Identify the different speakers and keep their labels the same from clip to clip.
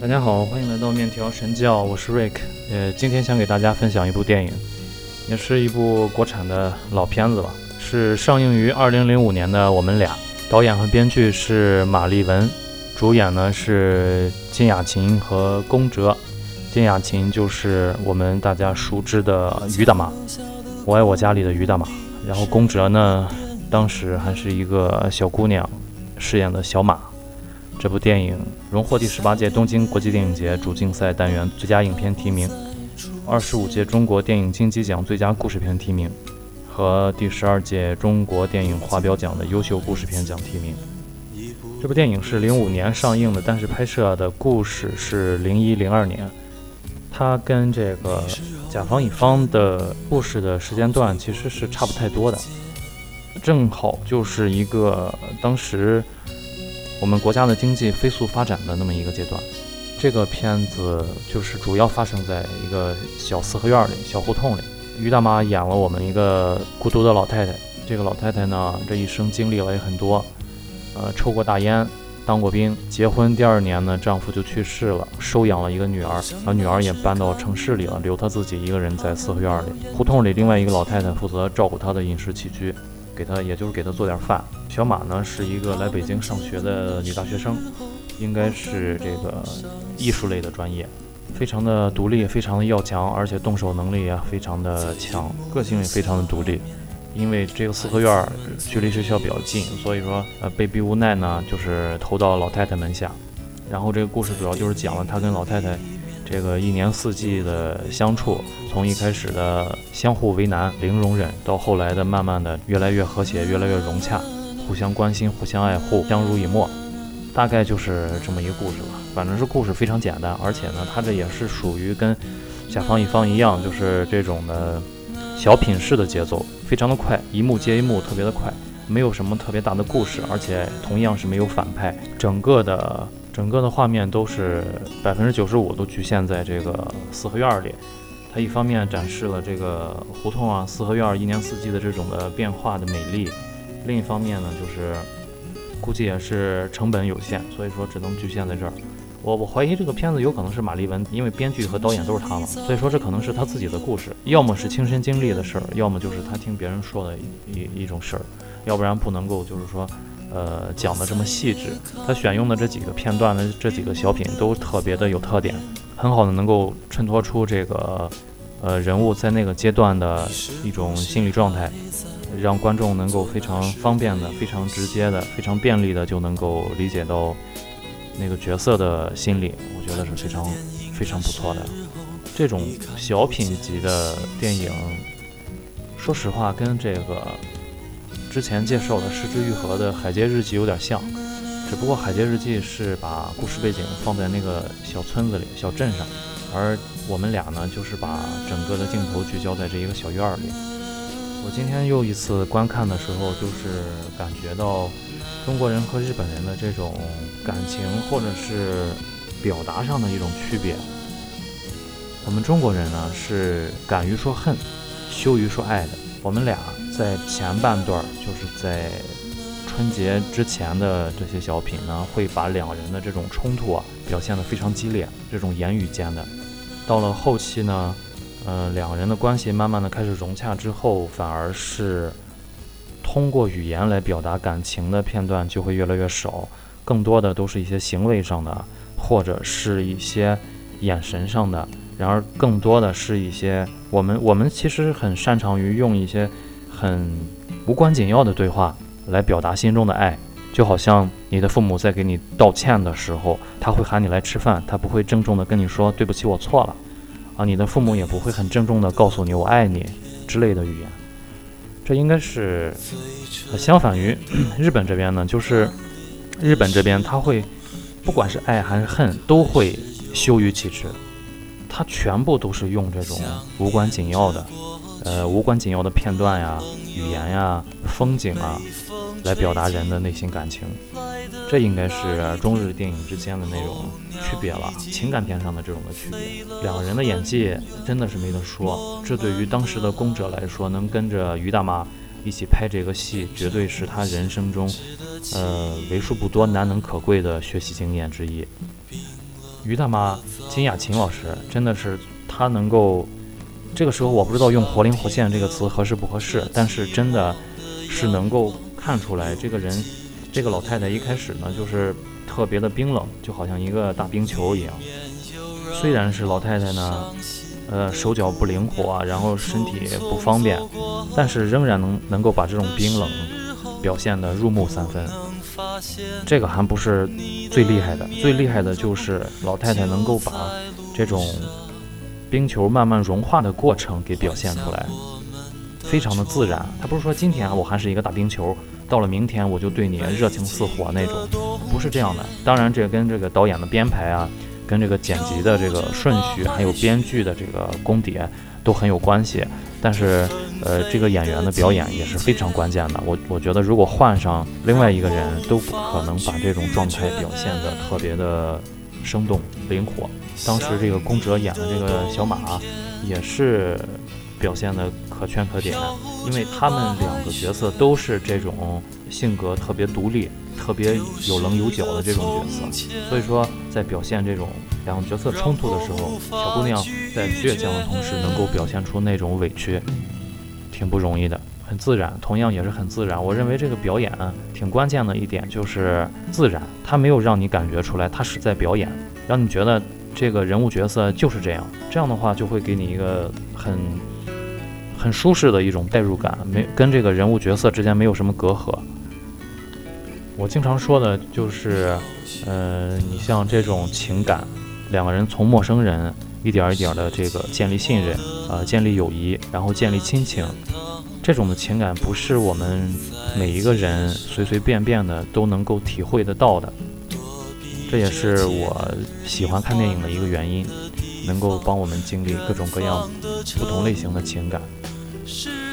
Speaker 1: 大家好，欢迎来到面条神教，我是 Rick。呃，今天想给大家分享一部电影，也是一部国产的老片子吧，是上映于2005年的《我们俩》，导演和编剧是马丽文，主演呢是金雅琴和宫哲。金雅琴就是我们大家熟知的于大妈，我爱我家里的于大妈。然后宫哲呢，当时还是一个小姑娘，饰演的小马。这部电影荣获第十八届东京国际电影节主竞赛单元最佳影片提名，二十五届中国电影金鸡奖最佳故事片提名，和第十二届中国电影华表奖的优秀故事片奖提名。这部电影是零五年上映的，但是拍摄的故事是零一零二年。它跟这个甲方乙方的故事的时间段其实是差不太多的，正好就是一个当时。我们国家的经济飞速发展的那么一个阶段，这个片子就是主要发生在一个小四合院里、小胡同里。于大妈演了我们一个孤独的老太太。这个老太太呢，这一生经历了也很多，呃，抽过大烟，当过兵，结婚第二年呢，丈夫就去世了，收养了一个女儿，然后女儿也搬到城市里了，留她自己一个人在四合院里。胡同里另外一个老太太负责照顾她的饮食起居。给他，也就是给他做点饭。小马呢是一个来北京上学的女大学生，应该是这个艺术类的专业，非常的独立，非常的要强，而且动手能力也非常的强，个性也非常的独立。因为这个四合院距离学校比较近，所以说呃被逼无奈呢，就是投到老太太门下。然后这个故事主要就是讲了他跟老太太。这个一年四季的相处，从一开始的相互为难、零容忍，到后来的慢慢的越来越和谐、越来越融洽，互相关心、互相爱护、相濡以沫，大概就是这么一个故事吧。反正是故事非常简单，而且呢，它这也是属于跟甲方乙方一样，就是这种的小品式的节奏，非常的快，一幕接一幕，特别的快，没有什么特别大的故事，而且同样是没有反派，整个的。整个的画面都是百分之九十五都局限在这个四合院里，它一方面展示了这个胡同啊、四合院一年四季的这种的变化的美丽，另一方面呢，就是估计也是成本有限，所以说只能局限在这儿。我我怀疑这个片子有可能是马丽文，因为编剧和导演都是他嘛，所以说这可能是他自己的故事，要么是亲身经历的事儿，要么就是他听别人说的一一种事儿，要不然不能够就是说。呃，讲的这么细致，他选用的这几个片段的这几个小品都特别的有特点，很好的能够衬托出这个呃人物在那个阶段的一种心理状态，让观众能够非常方便的、非常直接的、非常便利的就能够理解到那个角色的心理，我觉得是非常非常不错的。这种小品级的电影，说实话跟这个。之前介绍的《失之愈合》的《海街日记》有点像，只不过《海街日记》是把故事背景放在那个小村子里、小镇上，而我们俩呢，就是把整个的镜头聚焦在这一个小院儿里。我今天又一次观看的时候，就是感觉到中国人和日本人的这种感情或者是表达上的一种区别。我们中国人呢，是敢于说恨，羞于说爱的。我们俩。在前半段，就是在春节之前的这些小品呢，会把两人的这种冲突啊表现得非常激烈，这种言语间的。到了后期呢，呃，两人的关系慢慢的开始融洽之后，反而是通过语言来表达感情的片段就会越来越少，更多的都是一些行为上的，或者是一些眼神上的。然而，更多的是一些我们我们其实很擅长于用一些。很无关紧要的对话来表达心中的爱，就好像你的父母在给你道歉的时候，他会喊你来吃饭，他不会郑重的跟你说对不起我错了，啊，你的父母也不会很郑重的告诉你我爱你之类的语言。这应该是相反于 日本这边呢，就是日本这边他会不管是爱还是恨都会羞于启齿，他全部都是用这种无关紧要的。呃，无关紧要的片段呀、语言呀、风景啊，来表达人的内心感情，这应该是中日电影之间的那种区别了，情感片上的这种的区别。两个人的演技真的是没得说，这对于当时的宫者来说，能跟着于大妈一起拍这个戏，绝对是他人生中，呃，为数不多难能可贵的学习经验之一。于大妈金雅琴老师真的是，她能够这个时候我不知道用活灵活现这个词合适不合适，但是真的是能够看出来这个人，这个老太太一开始呢就是特别的冰冷，就好像一个大冰球一样。虽然是老太太呢，呃手脚不灵活，然后身体不方便，但是仍然能能够把这种冰冷表现得入木三分。这个还不是最厉害的，最厉害的就是老太太能够把这种冰球慢慢融化的过程给表现出来，非常的自然。他不是说今天我还是一个大冰球，到了明天我就对你热情似火那种，不是这样的。当然，这跟这个导演的编排啊，跟这个剪辑的这个顺序，还有编剧的这个功底都很有关系。但是。呃，这个演员的表演也是非常关键的。我我觉得，如果换上另外一个人，都不可能把这种状态表现的特别的生动灵活。当时这个宫哲演的这个小马，也是表现的可圈可点，因为他们两个角色都是这种性格特别独立、特别有棱有角的这种角色。所以说，在表现这种两个角色冲突的时候，小姑娘在倔强的同时，能够表现出那种委屈。挺不容易的，很自然，同样也是很自然。我认为这个表演挺关键的一点就是自然，他没有让你感觉出来他是在表演，让你觉得这个人物角色就是这样。这样的话就会给你一个很很舒适的一种代入感，没跟这个人物角色之间没有什么隔阂。我经常说的就是，呃，你像这种情感，两个人从陌生人。一点一点的这个建立信任，呃，建立友谊，然后建立亲情，这种的情感不是我们每一个人随随便便的都能够体会得到的。这也是我喜欢看电影的一个原因，能够帮我们经历各种各样不同类型的情感。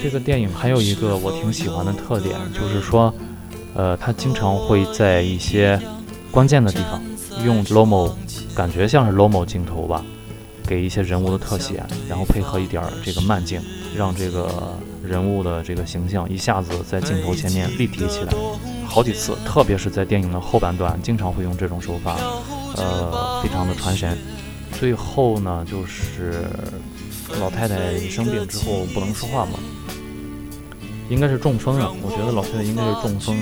Speaker 1: 这个电影还有一个我挺喜欢的特点，就是说，呃，它经常会在一些关键的地方用 lomo，感觉像是 lomo 镜头吧。给一些人物的特写，然后配合一点这个慢镜，让这个人物的这个形象一下子在镜头前面立体起来，好几次，特别是在电影的后半段，经常会用这种手法，呃，非常的传神。最后呢，就是老太太生病之后不能说话嘛，应该是中风了。我觉得老太太应该是中风，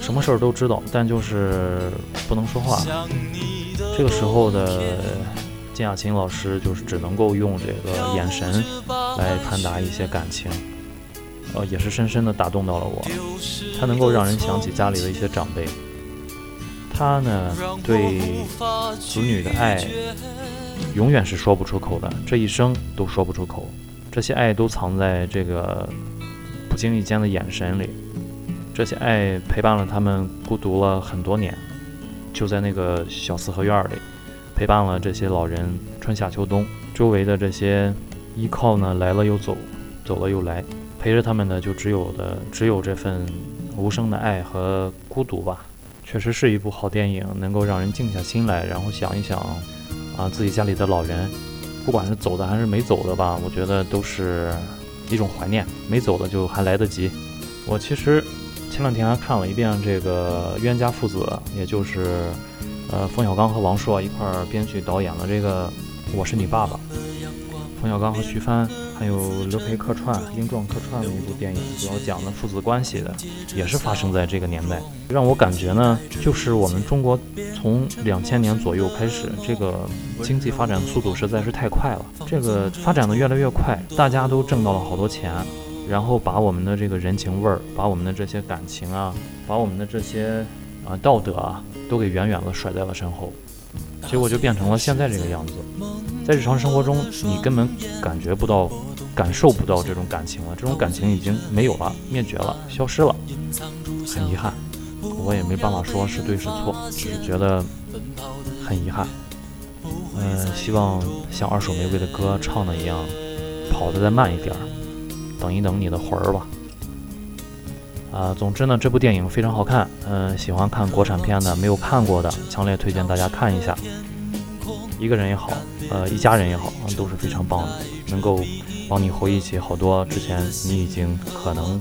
Speaker 1: 什么事儿都知道，但就是不能说话。这个时候的。金雅琴老师就是只能够用这个眼神来传达一些感情，呃，也是深深的打动到了我。他能够让人想起家里的一些长辈，他呢对子女的爱永远是说不出口的，这一生都说不出口。这些爱都藏在这个不经意间的眼神里，这些爱陪伴了他们孤独了很多年，就在那个小四合院里。陪伴了这些老人春夏秋冬，周围的这些依靠呢来了又走，走了又来，陪着他们的就只有的只有这份无声的爱和孤独吧。确实是一部好电影，能够让人静下心来，然后想一想啊自己家里的老人，不管是走的还是没走的吧，我觉得都是一种怀念。没走的就还来得及。我其实前两天还看了一遍这个冤家父子，也就是。呃，冯小刚和王朔一块儿编剧导演了这个《我是你爸爸》，冯小刚和徐帆还有刘培客串、英壮客串的一部电影，主要讲的父子关系的，也是发生在这个年代。让我感觉呢，就是我们中国从两千年左右开始，这个经济发展速度实在是太快了，这个发展的越来越快，大家都挣到了好多钱，然后把我们的这个人情味儿，把我们的这些感情啊，把我们的这些。啊，道德啊，都给远远的甩在了身后，结果就变成了现在这个样子。在日常生活中，你根本感觉不到、感受不到这种感情了，这种感情已经没有了、灭绝了、消失了，很遗憾。我也没办法说是对是错，只是觉得很遗憾。嗯，希望像二手玫瑰的歌唱的一样，跑得再慢一点儿，等一等你的魂儿吧。啊，总之呢，这部电影非常好看。嗯，喜欢看国产片的，没有看过的，强烈推荐大家看一下。一个人也好，呃，一家人也好，都是非常棒的，能够帮你回忆起好多之前你已经可能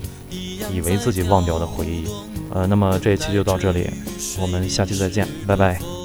Speaker 1: 以为自己忘掉的回忆。呃，那么这一期就到这里，我们下期再见，拜拜。